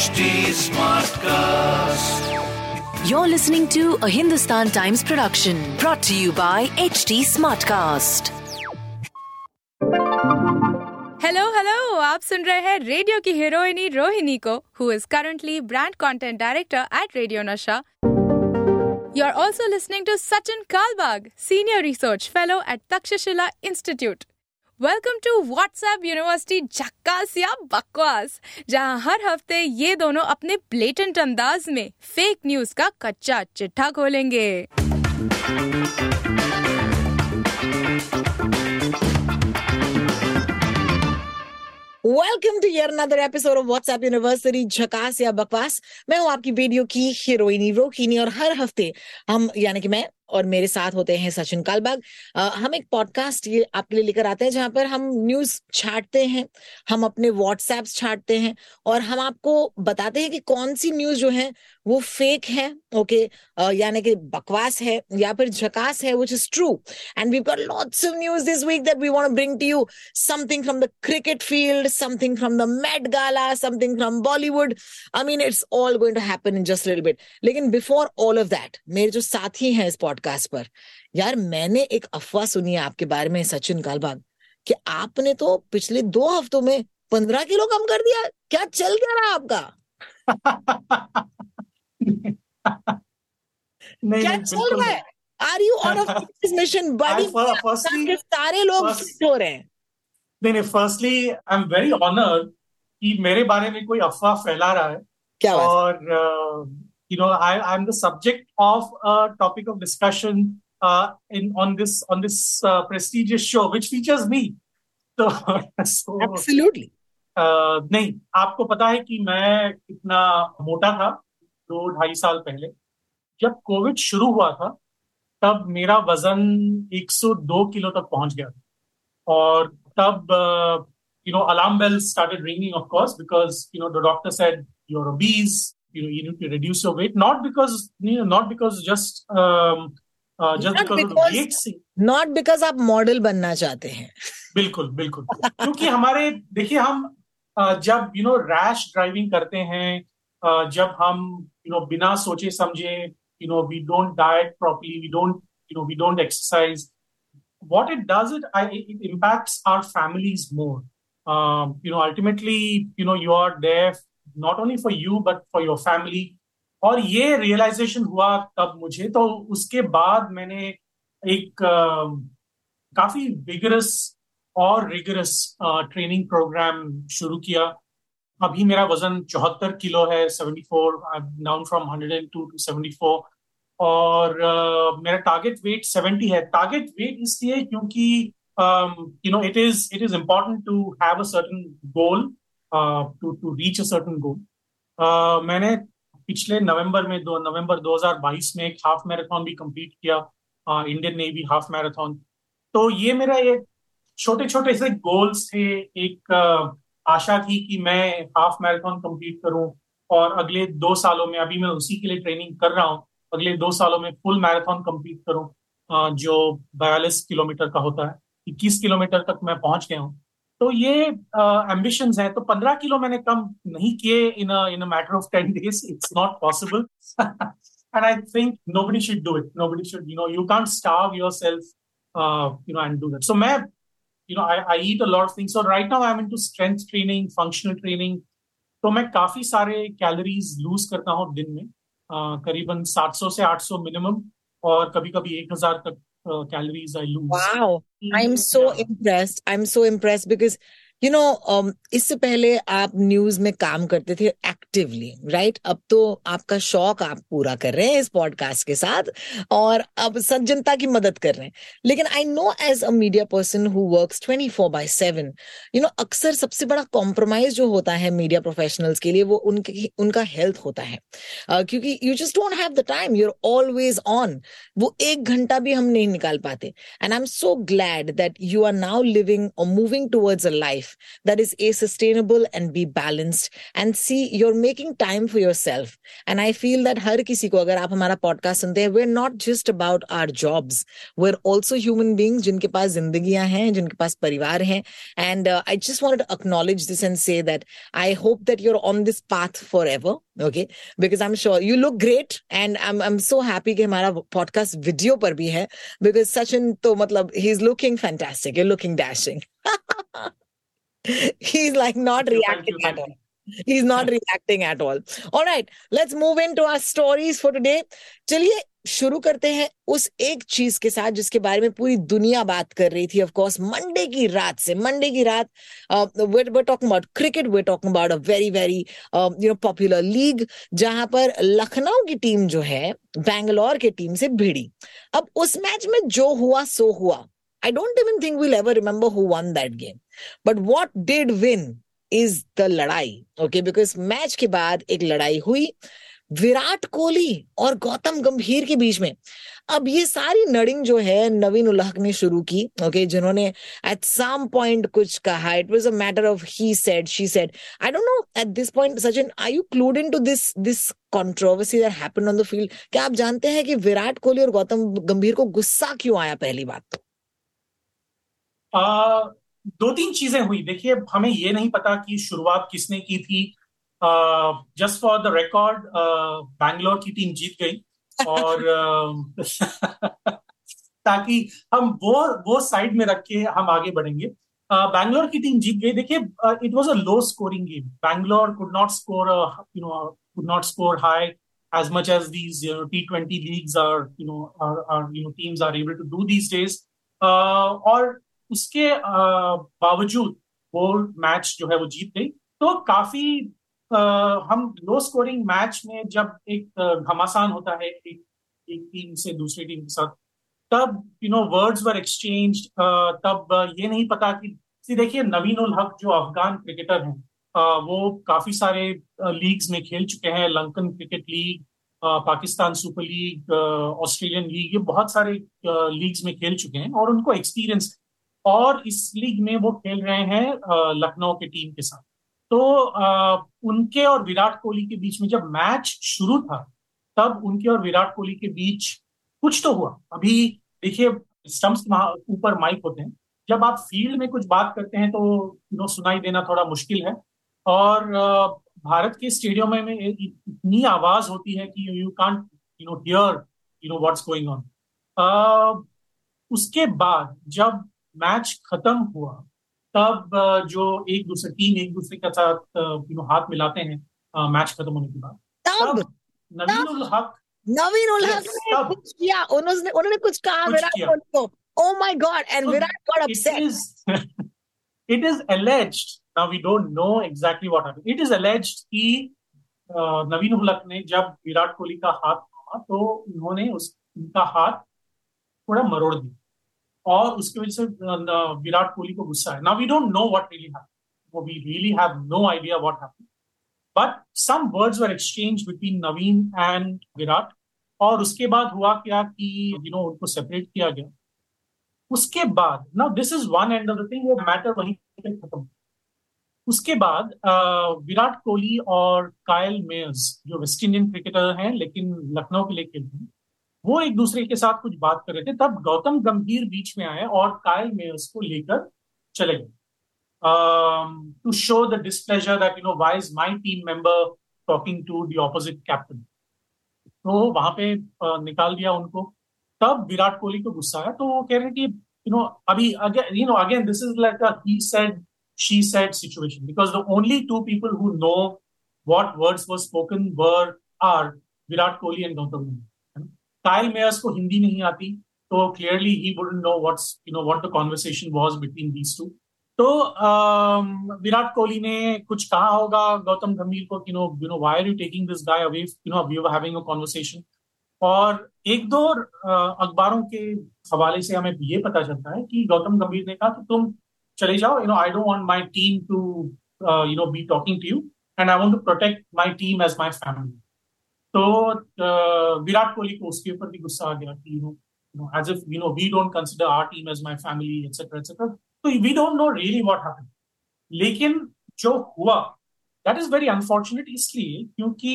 HT Smartcast. You're listening to a Hindustan Times production brought to you by HT Smartcast. Hello hello आप सुन रहे हैं radio की हीरोइनी रोहिणी को who is currently brand content director at radio Nasha you are also listening to Sachin Kalbag senior research fellow at Takshashila institute welcome to WhatsApp university Jhakaas ya Bakwas जहाँ हर हफ़्ते ये दोनों अपने ब्लेटेंट अंदाज में फेक न्यूज़ का कच्चा चिट्ठा खोलेंगे। Welcome to yet another episode of WhatsApp university Jhakaas ya Bakwas मैं हूँ आपकी वीडियो की हीरोइनी रोकिनी और हर हफ़्ते हम, यानी कि मैं और मेरे साथ होते हैं सचिन कालबाग। हम एक पॉडकास्ट ये आपके लिए लेकर आते हैं जहाँ पर हम न्यूज़ छाटते हैं, हम अपने व्हाट्सएप छाटते हैं और हम आपको बताते हैं कि कौन सी न्यूज़ जो है वो फेक है ओके यानी कि बकवास है या फिर झकास है which is true and we got lots of news this week that we want to bring to you from the cricket field, something from the Met Gala, something from Bollywood. I mean, it's all going to happen in just a little bit. लेकिन before all of that, मेरे जो साथी हैं इस podcast पर यार मैंने एक अफवाह सुनी है आपके बारे में सचिन कालबाग कि आपने तो पिछले दो हफ्तों में पंद्रह किलो कम कर दिया। क्या चल क्या रहा आपका? नहीं क्या नहीं। चल रहा है are you on of mission बड़ी सारे लोग fit हो रहे हैं। नहीं नहीं firstly I am very honoured कि मेरे बारे में कोई अफवाह फैला रहा है। क्या और you know I I am the subject of a topic of discussion in on this on this prestigious show which features me तो एब्सोल्युटली नहीं आपको पता है कि मैं कितना मोटा था। दो ढाई साल पहले जब कोविड शुरू हुआ था तब मेरा वज़न 102 किलो तक पहुँच गया था। और तब you know alarm bell started ringing of course because you know the doctor said you are obese you know you need to reduce your weight. Not because you know, not because just um, uh, just Not because, of weight thing not because आप model बनना चाहते हैं। बिल्कुल बिल्कुल क्योंकि हमारे देखिए हम जब यू नो रैश ड्राइविंग करते हैं जब हम यू नो बिना सोचे समझे you know we don't diet properly we don't you know we don't exercise what it does it I it impacts our families more you know ultimately you know you are def not only for you but for your family और ये realisation हुआ तब मुझे तो उसके बाद मैंने एक काफ़ी बिगरस और रिगरस ट्रेनिंग प्रोग्राम शुरू किया। अभी मेरा वज़न चौहत्तर किलो है 74 डाउन फ्रॉम 102 टू 74 और uh, मेरा टारगेट वेट 70 है। टारगेट वेट इसलिए क्योंकि you know it is it is important to have a certain goal to to reach a certain goal मैंने पिछले नवंबर में दो नवंबर 2022 में एक हाफ़ मैराथन भी कंप्लीट किया इंडियन नेवी हाफ़ मैराथन तो ये मेरा एक छोटे छोटे से गोल्स थे एक uh, आशा थी कि मैं हाफ़ मैराथन कंप्लीट करूँ और अगले दो सालों में अभी मैं उसी के लिए ट्रेनिंग कर रहा हूँ अगले दो सालों में फुल मैराथन कंप्लीट करूँ जो बयालीस किलोमीटर का होता है इक्कीस किलोमीटर तक मैं पहुँच गया हूँ तो ये एम्बिशंस हैं तो पंद्रह किलो मैंने कम नहीं किए in in matter of ten days it's not possible I think nobody should do it. Nobody should, you know, you can't starve yourself, uh, you know, and do that. So, मैं, you know, I, I eat a lot of things. So right now I'm into strength training, functional training. तो मैं काफी सारे calories loose करता हूँ दिन में अ, करीबन 700 से 800 मिनिमम और कभी कभी 1000 तक calories I lose Wow. I'm so impressed. I'm so impressed because you know um, इससे पहले आप न्यूज़ में काम करते थे एक्टिवली राइट right? अब तो आपका शौक आप पूरा कर रहे हैं इस पॉडकास्ट के साथ और अब जनता की मदद कर रहे हैं। लेकिन I know as a media person who works 24 four by seven you know अक्सर सबसे बड़ा कॉम्प्रोमाइज जो होता है मीडिया प्रोफेशनल्स के लिए वो उनके उनका हेल्थ होता है। अ, क्योंकि you just don't have the time you are always on वो एक घंटा भी हम नहीं निकाल पाते। And I'm so glad that you are now living or moving towards a life life that is a sustainable and be balanced and see you're making time for yourself and i feel that हर किसी को अगर आप हमारा podcast सुनते हैं we're not just about our jobs we're also human beings जिनके पास जिंदगियाँ हैं जिनके पास परिवार हैं and uh, i just wanted to acknowledge this and say that i hope that you're on this path forever okay because i'm sure you look great and i'm i'm so happy कि हमारा podcast video पर भी है because Sachin तो मतलब he's looking fantastic you're looking dashing he's like not you, reacting at all. He's not reacting at all. All right let's move into our stories for today. चलिए शुरू करते हैं उस एक चीज़ के साथ जिसके बारे में पूरी दुनिया बात कर रही थी ऑफ़ कोर्स मंडे की रात से। मंडे की रात we're talking about cricket we're talking about a very very you know popular league जहाँ पर लखनऊ की टीम जो है बैंगलोर की टीम से भिड़ी। अब उस मैच में जो हुआ सो हुआ। I don't even think we'll ever remember who won that game. But what did win is the लड़ाई okay? Because मैच के बाद एक लड़ाई हुई विराट कोहली और गौतम गंभीर के बीच में। अब ये सारी नड़िंग जो है, नवीन उल ने शुरू की ओके जिन्होंने एट सम पॉइंट कुछ कहा। It was a matter of he said she said I don't know at this point Sachin are you clued in to this this controversy that happened on the field क्या आप जानते हैं कि विराट कोहली और गौतम गंभीर को गुस्सा क्यों आया पहली बात तो? आ, दो तीन चीज़ें हुई। देखिए हमें ये नहीं पता कि शुरुआत किसने की थी। Just for the record Bangalore की टीम जीत गई और ताकि हम वो वो साइड में रख के हम आगे बढ़ेंगे। बैंगलोर की टीम जीत गई। देखिए it was a low scoring game Bangalore could not score you know could not score high as much as these you know T20 leagues are you know are, are you know teams are able to do these days uh, और उसके बावजूद वो match जो है वो जीत गई। तो काफ़ी हम लो स्कोरिंग मैच में जब एक घमासान होता है एक एक टीम से दूसरी टीम के साथ, तब you know words were exchange तब ये नहीं पता कि देखिए नवीन उल हक जो अफगान क्रिकेटर हैं वो काफ़ी सारे लीग्स में खेल चुके हैं Lankan cricket league Pakistan Super League Australian league ये बहुत सारे लीग्स में खेल चुके हैं और उनको एक्सपीरियंस और इस लीग में वो खेल रहे हैं लखनऊ के टीम के साथ। तो उनके और विराट कोहली के बीच में जब मैच शुरू था, तब उनके और विराट कोहली के बीच कुछ तो हुआ। अभी देखिए स्टम्प्स ऊपर माइक होते हैं। जब आप फ़ील्ड में कुछ बात करते हैं तो नो सुनाई देना थोड़ा मुश्किल है। और भारत के स्टेडियम में इतनी आवाज़ होती है कि you can't you know hear you know what's going on उसके बाद जब मैच खत्म हुआ तब जो एक दूसरे टीम एक दूसरे के साथ यू नो हाथ मिलाते हैं मैच खत्म होने के बाद। तब नवीन उल हक नवीन उल हक ने कुछ किया उन्होंने उन्होंने कुछ कहा विराट। कोहली को। ओ my God and So, Virat got it upset is it is alleged now we don't know exactly what happened. It is alleged कि uh, नवीन उल हक ने जब विराट कोहली का हाथ थामा तो उन्होंने उस उनका हाथ थोड़ा मरोड़ दिया। और उसकी वजह से uh, विराट कोहली को गुस्सा है। Now we don't know what really happened. We really have no idea what happened. But some words were exchanged between Naveen and Virat और उसके बाद हुआ क्या कि यू नो उनको सेपरेट किया गया। उसके बाद now this is one end of the thing वो मैटर वहीं पे खत्म। उसके बाद विराट कोहली और कायल मेयर्स जो वेस्ट इंडियन क्रिकेटर हैं लेकिन लखनऊ के लिए खेलते हैं वो एक दूसरे के साथ कुछ बात कर रहे थे तब गौतम गंभीर बीच में आए और कायल मेयर्स को लेकर चले गए। To show the displeasure that you know why is my team member talking to the opposite captain तो वहाँ पे अ, निकाल दिया उनको। तब विराट कोहली को गुस्सा आया तो वो कह रहे हैं कि यू नो अभी again you know again this is like a he said she said situation because the only two people who know what words were spoken were are Virat Kohli and Gautam Gambhir. Kyle Mayers को हिंदी नहीं आती तो clearly he wouldn't know what's you know what the conversation was between these two तो विराट कोहली ने कुछ कहा होगा, गौतम गंभीर को कि no you know why are you taking this guy away you know we having a conversation और एक दो अखबारों के हवाले से हमें ये पता चलता है कि गौतम गंभीर ने कहा कि तुम चले जाओ you know I don't want my team to you know be talking to you and I want to protect my team as my family तो अ, विराट कोहली को उसके ऊपर भी गुस्सा आ गया कि you know as if you know we don't consider our team as my family etcetera etcetera तो we don't know really what happened लेकिन जो हुआ दैट इज़ वेरी अनफॉर्चुनेट इसलिए क्योंकि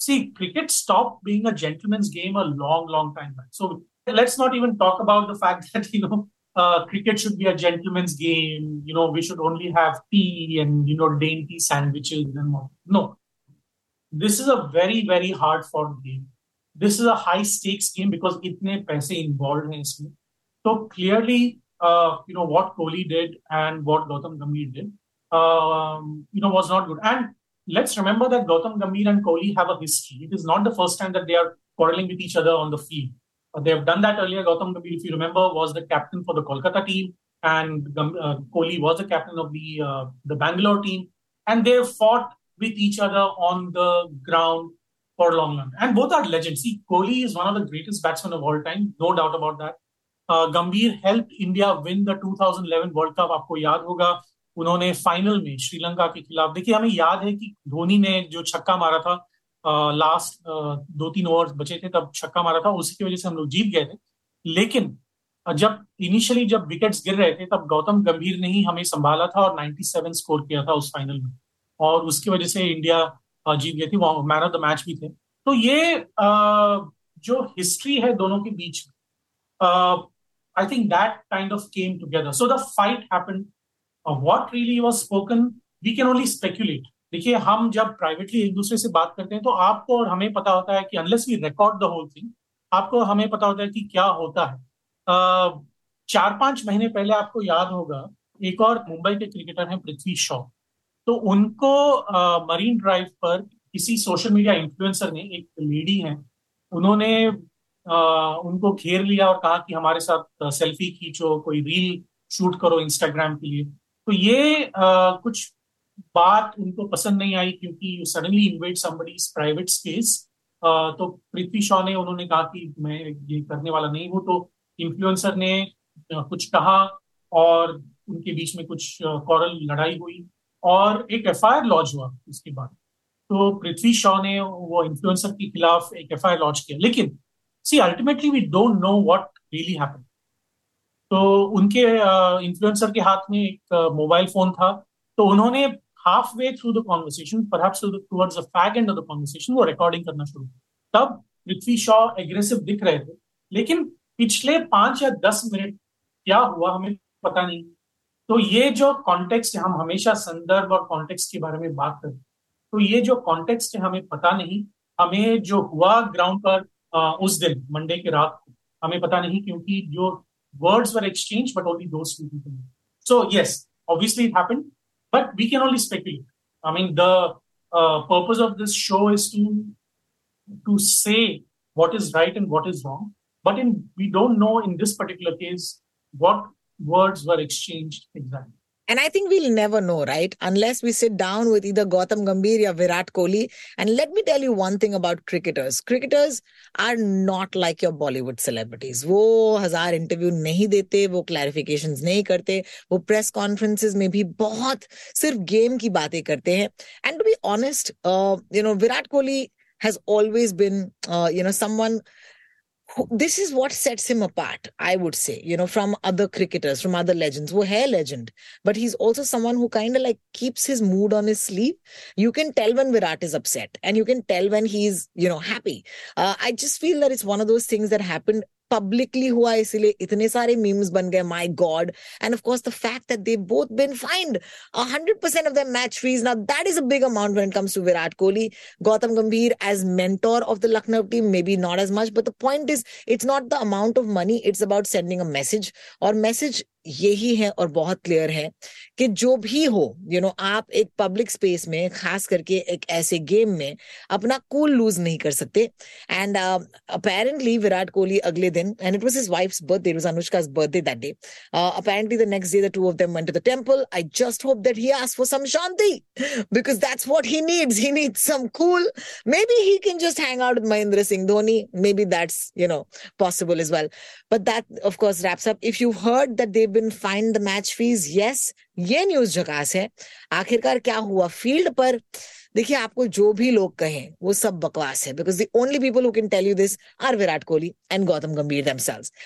see cricket stop being a gentleman's game a long long time back so let's not even talk about the fact that you know uh, cricket should be a gentleman's game you know we should only have tea and you know dainty sandwiches and all. No. This is a very very hard fought game this is a high stakes game because itne paise involved hain isme so clearly uh, you know, what Kohli did and what Gautam Gambhir did, um, you know, was not good. And let's remember that Gautam Gambhir and Kohli have a history. It is not the first time that they are quarreling with each other on the field. Uh, they have done that earlier. Gautam Gambhir, if you remember, was the captain for the Kolkata team, and uh, Kohli was the captain of the uh, the Bangalore team, and they fought with each other on the ground for a long time. And both are legends. See, Kohli is one of the greatest batsmen of all time, no doubt about that. Gambhir help India win the 2011 world cup आपको याद होगा उन्होंने final में श्रीलंका के खिलाफ देखिए हमें याद है कि धोनी ने जो छक्का मारा था लास्ट दो तीन ओवर बचे थे तब छक्का मारा था उसी की वजह से हम लोग जीत गए थे लेकिन जब इनिशियली जब विकेट्स गिर रहे थे तब गौतम गंभीर ने ही हमें संभाला था और 97 स्कोर किया था उस फाइनल में और उसकी वजह से इंडिया जीत गई थी। वो मैन ऑफ़ द मैच भी थे। तो ये जो हिस्ट्री है दोनों के बीच I think that kind of of came so fight happened. Uh, what really was spoken, we can only speculate. देखिए हम जब प्राइवेटली एक दूसरे से बात करते हैं तो आपको और हमें पता होता है कि unless we record the whole thing आपको हमें पता होता है कि क्या होता है। चार पाँच महीने पहले आपको याद होगा एक और मुंबई के क्रिकेटर हैं पृथ्वी शॉ। तो उनको मरीन ड्राइव पर किसी सोशल मीडिया इन्फ्लुएंसर ने एक लेडी है उन्होंने आ, उनको घेर लिया और कहा कि हमारे साथ सेल्फी खींचो कोई रील शूट करो इंस्टाग्राम के लिए। तो ये आ, कुछ बात उनको पसंद नहीं आई क्योंकि you suddenly invade somebody's private space तो पृथ्वी शॉ ने उन्होंने कहा कि मैं ये करने वाला नहीं हूँ तो इन्फ्लुएंसर ने कुछ कहा और उनके बीच में कुछ कॉरल लड़ाई हुई। और एक एफ़ लॉन्च हुआ उसके बाद। तो पृथ्वी शॉ ने वो इन्फ्लुएंसर के खिलाफ एक एफ़ लॉन्च किया। लेकिन see ultimately we don't know what really happen तो उनके इन्फ्लुएंसर के हाथ में एक मोबाइल फ़ोन था। तो उन्होंने halfway through the conversation the fag end of the conversation वो रिकॉर्डिंग करना शुरू तब पृथ्वी शॉ एग्रेसिव दिख रहे थे। लेकिन पिछले पाँच या दस मिनट क्या हुआ हमें पता नहीं। तो ये जो कॉन्टेक्स्ट हम हमेशा संदर्भ और कॉन्टेक्स्ट के बारे में बात करते तो ये जो कॉन्टेक्स्ट है हमें पता नहीं। हमें जो हुआ ग्राउंड पर आ, उस दिन मंडे के रात को हमें पता नहीं क्योंकि जो words were exchange but only those two people so yes obviously it happened but we can only speculate I mean the purpose of this show is to to say what is right and what is wrong but in we don't know in this particular case what words were exchanged exactly And I think we'll never know, right? Unless we sit down with either Gautam Gambhir or Virat Kohli. And let me tell you one thing about cricketers. Cricketers are not like your Bollywood celebrities. वो हजार interview नहीं देते वो clarifications नहीं करते वो press conferences में भी बहुत सिर्फ गेम की बातें करते हैं and to be honest you know Virat Kohli has always been uh, you know someone this is what sets him apart i would say you know from other cricketers from other legends. Who hair legend but he's also someone who kind of like keeps his mood on his sleeve. You can tell when virat is upset and you can tell when he's you know happy. Uh, i just feel that it's one of those things that happened publicly हुआ, इसलिए इतने सारे memes बन गए my God and of the fact that they both been fined 100% of them match fees now that is huge amount when comes to Virat Kohli Gautam Gambhir as mentor of the Lucknow team maybe not as much but the point is it's not the amount of money it's about sending a message और message यही है और बहुत clear है कि जो भी हो यू नो आप एक पब्लिक स्पेस में, खास करके एक ऐसे गेम में अपना कूल लूज नहीं कर सकते। एंड अपेरेंटली विराट कोहली अगले दिन and it was his wife's birthday it was Anushka's birthday that day apparently the next day the two of them went to the temple I just hope that he asked for some shanti because that's what he needs he needs some cool maybe he can just hang out with Mahendra Singh Dhoni maybe that's you know possible as well but that of course wraps up if you heard that they been fine the match fees yes ये news झकास है। आखिरकार क्या हुआ? Field पर, देखिए, आपको जो भी लोग कहें, वो सब बकवास है because the only people who can tell you this are Virat Kohli and Gautam Gambhir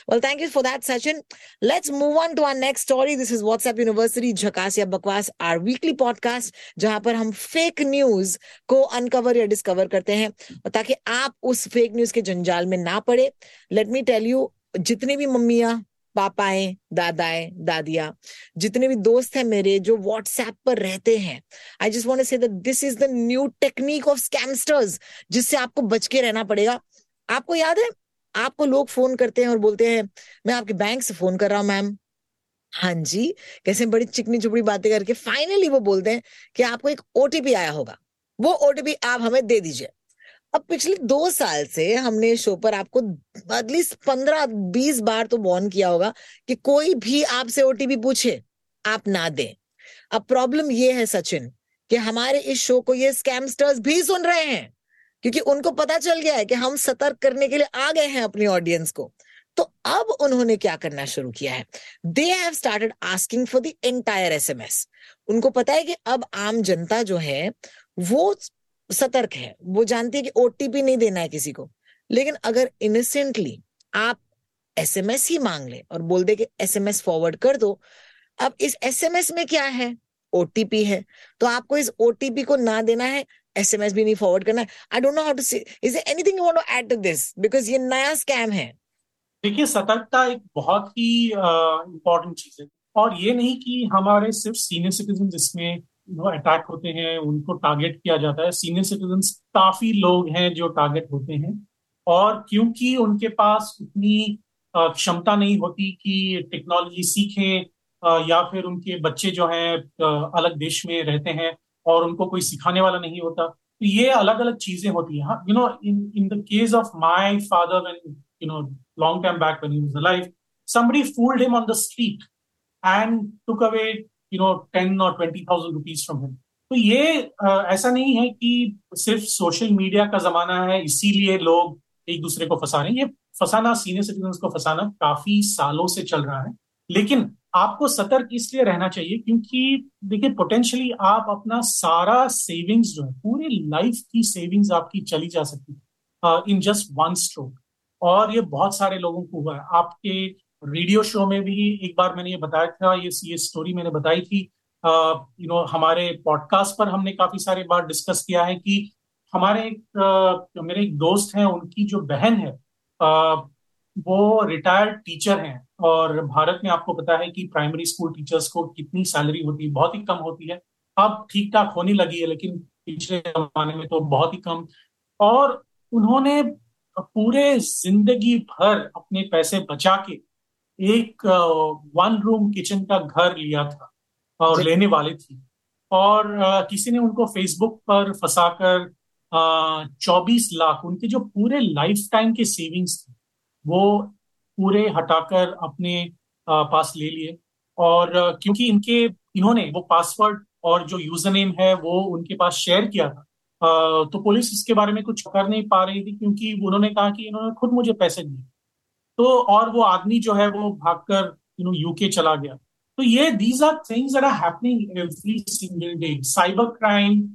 well, thank you for that, sachin. Let's move on to our next story. This is whatsapp university झकास या बकवास our weekly podcast, जहाँ पर हम fake news को uncover या discover करते हैं और ताकि आप उस फेक न्यूज़ के जंजाल में ना पड़े। लेट मी टेल यू जितनी भी मम्मियाँ पापाएँ, दादाएँ, दादिया, जितने भी दोस्त हैं मेरे जो व्हाट्सएप पर रहते हैं I just want say this is the new technique of scamsters जिससे आपको बच के रहना पड़ेगा। आपको याद है, आपको लोग फ़ोन करते हैं और बोलते हैं, मैं आपके बैंक से फ़ोन कर रहा हूँ मैम हाँ जी, कैसे बड़ी चिकनी चुपड़ी बातें करके फाइनली वो बोलते हैं कि आपको एक ओटीपी आया होगा। वो ओटीपी आप हमें दे दीजिए। अब पिछले दो साल से हमने शो पर आपको एटलीस्ट पंद्रह, बीस बार तो वॉर्न किया होगा कि कोई भी आपसे ओटीपी पूछे, आप ना दें। अब प्रॉब्लम ये है, सचिन, कि हमारे इस शो को ये स्कैमस्टर्स भी सुन रहे हैं, क्योंकि उनको पता चल गया है कि हम सतर्क करने के लिए आ गए हैं अपनी ऑडियंस को। तो अब उन्होंने क्या करना शुरू किया है? They have started asking for the entire SMS उनको पता है कि अब आम जनता जो है, वो सतर्क है। वो जानती है कि ओटीपी नहीं देना है किसी को। लेकिन अगर इनोसेंटली आप एसएमएस ही मांग ले और बोल दे कि एसएमएस फॉरवर्ड कर दो, अब इस एसएमएस में क्या है? ओटीपी है। तो आपको इस ओटीपी को ना देना है एसएमएस भी नहीं फॉरवर्ड करना I don't know how to say is anything you want to add to this because ये नया स्कैम है। देखिए, सतर्कता एक बहुत ही इम्पोर्टेंट चीज़ है। और ये नहीं कि हमारे सिर्फ़ सीनियर सिटीजन जिसमें अटैक होते हैं, उनको टारगेट किया जाता है। सीनियर सिटीजन काफ़ी लोग हैं जो टारगेट होते हैं। और क्योंकि उनके पास उतनी क्षमता नहीं होती कि टेक्नोलॉजी सीखें या फिर उनके बच्चे जो हैं अलग देश में रहते हैं और उनको कोई सिखाने वाला नहीं होता तो ये अलग अलग चीज़ें होती हैं। You know in in the case of my father when you know long time back when he was alive somebody fooled him on the street and took away you know ten और twenty thousand rupees from him तो ये आ, ऐसा नहीं है कि सिर्फ़ social media का जमाना है इसीलिए लोग एक दूसरे को फंसा रहे हैं। ये फंसाना सीनियर सिटीजन को फंसाना काफ़ी सालों से चल रहा है। लेकिन आपको सतर्क इसलिए रहना चाहिए क्योंकि देखिए पोटेंशियली आप अपना सारा सेविंग्स जो है पूरे लाइफ की सेविंग्स आपकी चली जा सकती है इन जस्ट वन स्ट्रोक और ये बहुत सारे लोगों को हुआ है। आपके रेडियो शो में भी एक बार मैंने ये बताया था ये ये स्टोरी मैंने बताई थी। यू नो हमारे पॉडकास्ट पर हमने काफ़ी सारे बार डिस्कस किया है कि हमारे एक आ, मेरे एक दोस्त हैं उनकी जो बहन है आ, वो रिटायर्ड टीचर हैं और भारत में आपको पता है कि प्राइमरी स्कूल टीचर्स को कितनी सैलरी होती है बहुत ही कम होती है। अब ठीक ठाक होने लगी है लेकिन पिछले जमाने में तो बहुत ही कम। और उन्होंने पूरे ज़िंदगी भर अपने पैसे बचा के एक वन रूम किचन का घर लिया था और लेने वाली थी। और किसी ने उनको फेसबुक पर फंसाकर चौबीस लाख उनके जो पूरे लाइफ टाइम के सेविंग्स थे वो पूरे हटाकर अपने पास ले लिए। और क्योंकि इनके इन्होंने वो पासवर्ड और जो यूज़र नेम है वो उनके पास शेयर किया था। तो पुलिस इसके बारे में कुछ कर नहीं पा रही थी क्योंकि उन्होंने कहा कि इन्होंने खुद मुझे पैसे दिए। तो और वो आदमी जो है वो भागकर यू नो यूके चला गया। तो ये these are things are happening every single day cyber crime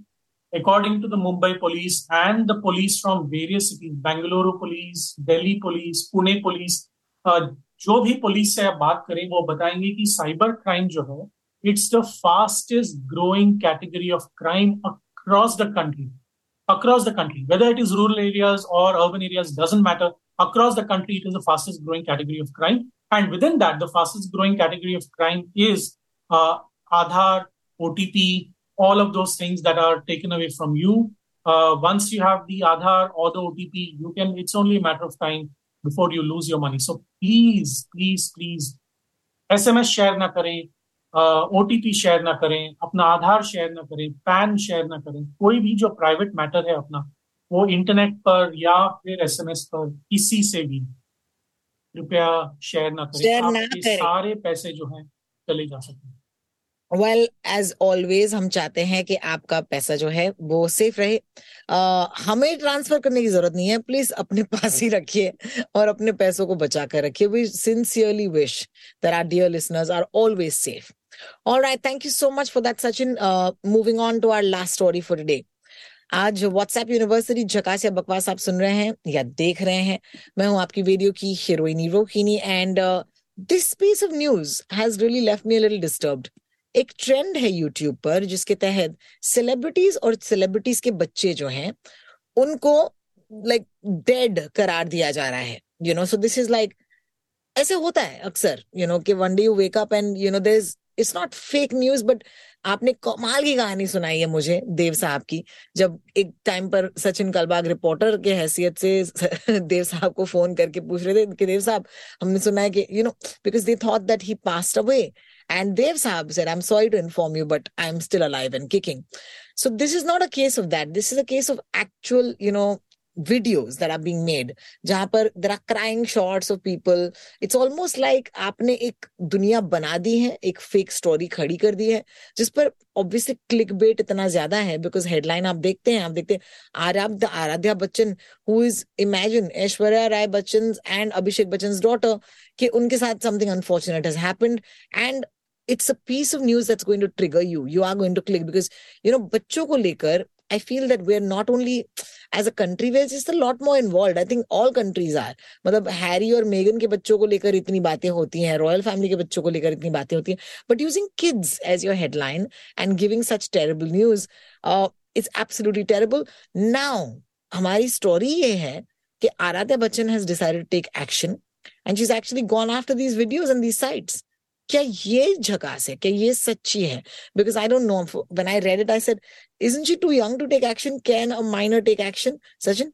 to the Mumbai police and the police from various cities, Bangalore police, Delhi police, Pune police, uh, जो भी पुलिस से आप बात करें वो बताएँगे कि साइबर क्राइम जो है it's the fastest growing category of crime across the country across the country whether it is rural areas और urban areas doesn't matter across the country, it is the fastest growing category of crime. And within that, the fastest growing category of crime is uh, Aadhaar, OTP, all of those things that are taken away from you. Uh, once you have the Aadhaar or the OTP, you can. It's only a matter of time before you lose your money. So please, please, please, SMS share na kare, uh, OTP share na kare, अपना आधार share ना करें pan share ना करें कोई भी जो private matter है अपना वो इंटरनेट पर या फिर एसएमएस पर किसी से भी कृपया शेयर ना करें शेयर ना आपके करें। सारे पैसे जो हैं चले जा सकते हैं वेल एज ऑलवेज हम चाहते हैं कि आपका पैसा जो है वो सेफ़ रहे uh, हमें ट्रांसफ़र करने की ज़रूरत नहीं है प्लीज़ अपने पास ही रखिए और अपने पैसों को बचा कर रखिए we sincerely wish that our dear listeners are always safe All right, thank you so much for that, Sachin. Uh, moving on to our last story for today. आज व्हाट्सएप यूनिवर्सिटी झकास या बकवास आप सुन रहे हैं या देख रहे हैं। मैं हूँ आपकी वीडियो की हीरोइनी Rohini and this piece of news has really left me little disturbed एक ट्रेंड है यूट्यूब पर जिसके तहत सेलिब्रिटीज और सेलिब्रिटीज के बच्चे जो हैं, उनको लाइक डेड करार दिया जा रहा है। You know so this is like ऐसे होता है अक्सर यू नो कि one day you wake up and you know there it's not fake news but आपने कमाल की कहानी सुनाई है मुझे देव साहब की जब एक टाइम पर सचिन कलबाग रिपोर्टर के हैसियत से देव साहब को फ़ोन करके पूछ रहे थे कि देव साहब हमने सुना है कि you know because they thought that he passed away And Dev Saab said, I'm sorry to inform you, but I'm still alive and kicking. So this is not a case of that. This is a case of actual, you know, videos that are being made जहाँ पर there are crying shots of people it's almost like आपने एक दुनिया बना दी है एक fake story खड़ी कर दी है जिस पर ऑब्वियसली क्लिक बेट इतना ज़्यादा है बिकॉज़ हेडलाइन आप देखते हैं आप देखते हैं Aaradhya Aaradhya Bachchan who is imagine Aishwarya Rai Bachchan and Abhishek Bachchan daughter कि उनके साथ something unfortunate has happened and it's a piece of news that's going to trigger you. You are going to click because, you know, बच्चों को लेकर I feel that we're not only as a country, we're just a lot more involved. I think all countries are. मतलब Harry और मेगन के बच्चों को लेकर इतनी बातें होती हैं रॉयल फैमिली के बच्चों को लेकर इतनी बातें होती हैं. But using kids as your headline and giving such terrible news it's absolutely terrible now हमारी स्टोरी ये है कि Aaradhya Bachchan has decided take action and she is actually gone after these videos and these sites क्या ये झकास है? क्या ये सच्ची है? Because I don't know when I read it I said isn't she too young to take action can a minor take action sachin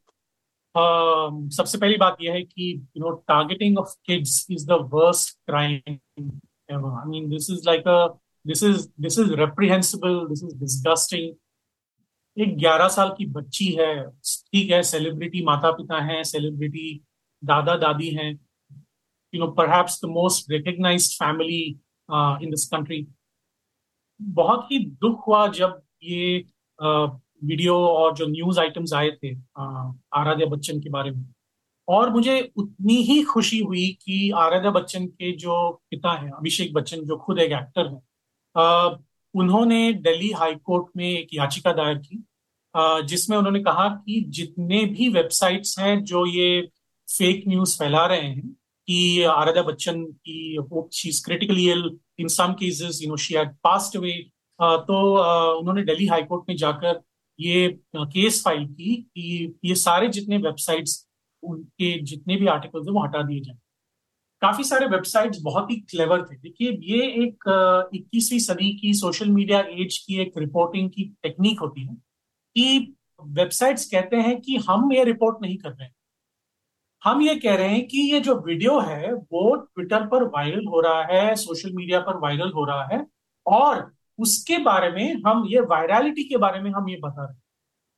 um, सबसे पहली बात यह है कि you know targeting of kids is the worst crime ever i mean this is like a this is this is reprehensible this is disgusting एक 11 साल की बच्ची है ठीक है सेलिब्रिटी माता पिता हैं सेलिब्रिटी दादा दादी हैं you know perhaps the most recognized family uh, in this country बहुत ही दुख हुआ जब ये वीडियो और जो न्यूज़ आइटम्स आए थे आराध्या बच्चन के बारे में। और मुझे उतनी ही खुशी हुई कि आराध्या बच्चन के जो पिता हैं, अभिषेक बच्चन, जो खुद एक एक्टर हैं उन्होंने दिल्ली हाई कोर्ट में एक याचिका दायर की जिसमें उन्होंने कहा कि जितने भी वेबसाइट्स हैं जो ये फेक न्यूज़ फैला रहे हैं, कि आराध्या बच्चन की she is critically in some cases you know she had away तो उन्होंने दिल्ली हाई कोर्ट में जाकर ये केस फ़ाइल की कि ये सारे जितने वेबसाइट्स, उनके जितने भी आर्टिकल्स हैं वो हटा दिए जाए। काफ़ी सारे वेबसाइट्स बहुत ही क्लेवर थे। देखिए, ये एक इक्कीसवीं सदी की सोशल मीडिया एज की एक रिपोर्टिंग की टेक्निक होती है कि वेबसाइट्स कहते हैं कि हम ये रिपोर्ट नहीं कर रहे हैं। हम ये कह रहे हैं कि ये जो वीडियो है, वो ट्विटर पर वायरल हो रहा है, सोशल मीडिया पर वायरल हो रहा है और उसके बारे में हम ये वायरलिटी के बारे में हम ये बता रहे हैं।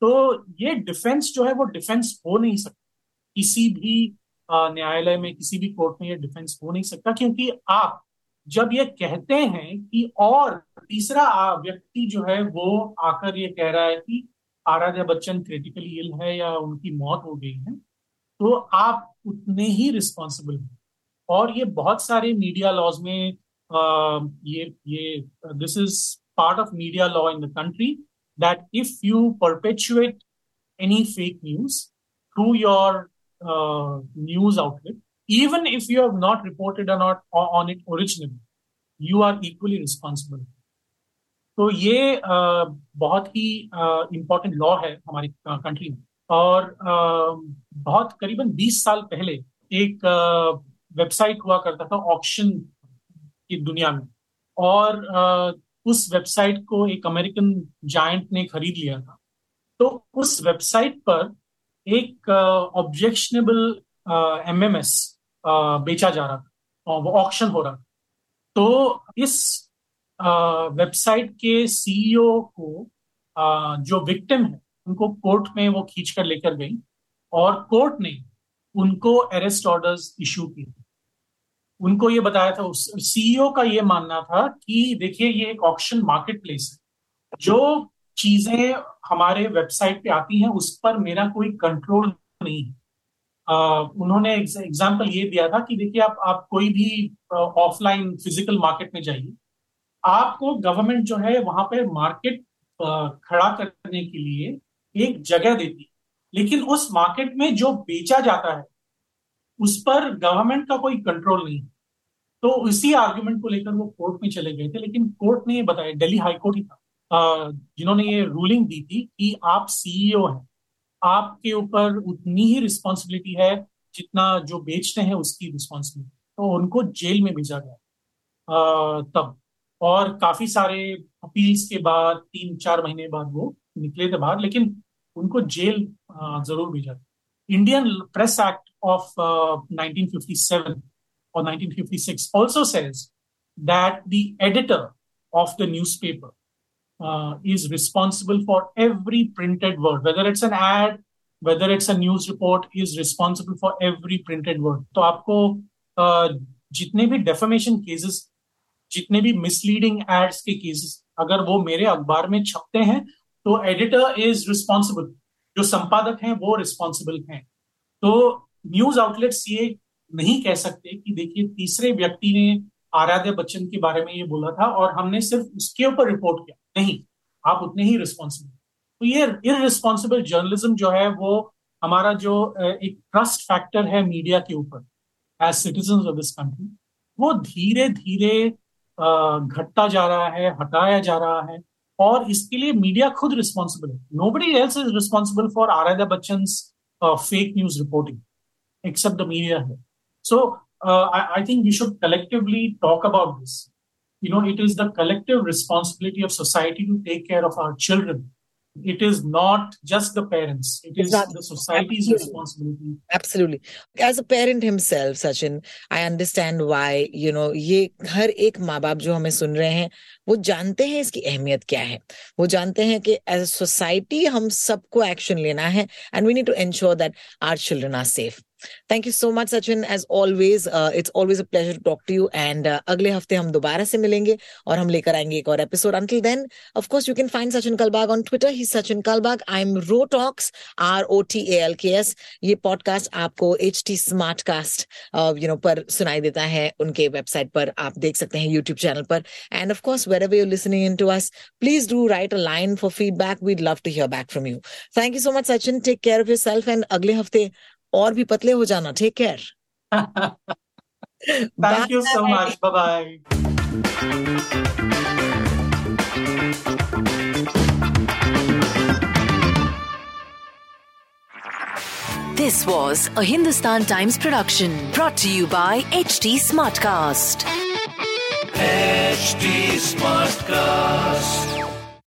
तो ये डिफेंस जो है वो डिफेंस हो नहीं सकता। किसी भी न्यायालय में, किसी भी कोर्ट में ये डिफेंस हो नहीं सकता क्योंकि आप जब ये कहते हैं कि और तीसरा व्यक्ति जो है वो आकर ये कह रहा है कि आराध्या बच्चन क्रिटिकली इल है या उनकी मौत हो गई है तो आप उतने ही रिस्पॉन्सिबल हैं। और ये बहुत सारे मीडिया लॉज में ये ये this is part of media law in the country that if you perpetuate any fake news through your news outlet if you have not reported or not on it originally, you are equally responsible. तो ये uh, बहुत ही important uh, law है हमारी country uh, में और बहुत करीबन 20 साल पहले एक वेबसाइट हुआ करता था ऑक्शन की दुनिया में। और उस वेबसाइट को एक अमेरिकन जायंट ने खरीद लिया था। तो उस वेबसाइट पर एक ऑब्जेक्शनेबल एमएमएस बेचा जा रहा था वो ऑक्शन हो रहा था। तो इस वेबसाइट के सीईओ को जो विक्टिम है, उनको कोर्ट में वो खींच कर लेकर गई और कोर्ट ने उनको अरेस्ट ऑर्डर्स इशू किए। उनको ये बताया था सीईओ का ये मानना था कि देखिए, ये एक ऑक्शन मार्केट प्लेस है। जो चीज़ें हमारे वेबसाइट पे आती हैं, उस पर मेरा कोई कंट्रोल नहीं है। उन्होंने एग्ज़ाम्पल ये दिया था कि देखिए, आप आप कोई भी ऑफलाइन फ़िज़िकल मार्केट में जाइए। आपको गवर्नमेंट जो है, वहाँ पे मार्केट खड़ा करने के लिए एक जगह देती है। लेकिन उस मार्केट में जो बेचा जाता है, उस पर गवर्नमेंट का कोई कंट्रोल नहीं तो इसी आर्ग्यूमेंट को लेकर वो कोर्ट में चले गए थे, लेकिन कोर्ट ने बताया दिल्ली हाई कोर्ट ही था जिन्होंने ये रूलिंग दी थी कि आप सीईओ हैं, आपके ऊपर उतनी ही रिस्पॉन्सिबिलिटी है जितना जो बेचते हैं उसकी रिस्पॉन्सिबिलिटी तो उनको जेल में भेजा गया तब। और काफ़ी सारे अपील्स के बाद तीन चार महीने बाद वो निकले थे बाहर, लेकिन उनको जेल ज़रूर भेजा Indian press act of 1957 or 1956 also says that the editor of the newspaper uh, is responsible for every printed word, whether it's an ad, whether it's a news report, is responsible for every printed word. तो आपको uh, जितने भी डेफर्मेशन cases जितने भी misleading ads के cases अगर वो मेरे अखबार में छपते हैं तो एडिटर इज़ रिस्पॉन्सिबल जो संपादक हैं वो रिस्पॉन्सिबल हैं तो न्यूज़ आउटलेट्स ये नहीं कह सकते कि देखिए तीसरे व्यक्ति ने आराध्य बच्चन के बारे में ये बोला था और हमने सिर्फ़ उसके ऊपर रिपोर्ट किया। नहीं, आप उतने ही रिस्पॉन्सिबल तो ये इरिस्पॉन्सिबल जर्नलिज्म जो है, वो हमारा जो एक ट्रस्ट फैक्टर है मीडिया के ऊपर as citizen of this country वो धीरे धीरे घटता जा रहा है, हटाया जा रहा है और इसके लिए मीडिया खुद रिस्पॉन्सिबल है। Nobody else is responsible for Aaradhya Bachchan fake news reporting except the media है। So uh, I, I think we should collectively talk about this. You know, it is the collective responsibility of society to take care of our children. It is not just the parents. It is exactly. the society's Absolutely. responsibility. Absolutely. As a parent himself, Sachin, I understand why, you know, ये हर एक माँ बाप जो हमें सुन रहे हैं वो जानते हैं इसकी अहमियत क्या है वो जानते हैं कि एज अ सोसाइटी हम सबको एक्शन लेना है and we need to ensure that our children are safe thank you so much Sachin as always it's always a pleasure to talk to you and अगले हफ़्ते हम दोबारा से मिलेंगे और हम लेकर आएँगे एक और episode until then of course you can find Sachin Kalbag on Twitter he Sachin Kalbag I am ro talks R O T A L K S ये पॉडकास्ट आपको H T smart cast you know पर सुनाई देता है. उनके website पर आप देख सकते हैं यूट्यूब चैनल पर. And of course wherever you're listening into us, please do write a line for feedback. We'd love to hear back from you. Thank you so much, Sachin. Take care of yourself and अगले हफ़्ते और भी पतले हो जाना take care thank you so much bye bye This was a Hindustan Times production brought to you by HT Smartcast. HT Smartcast.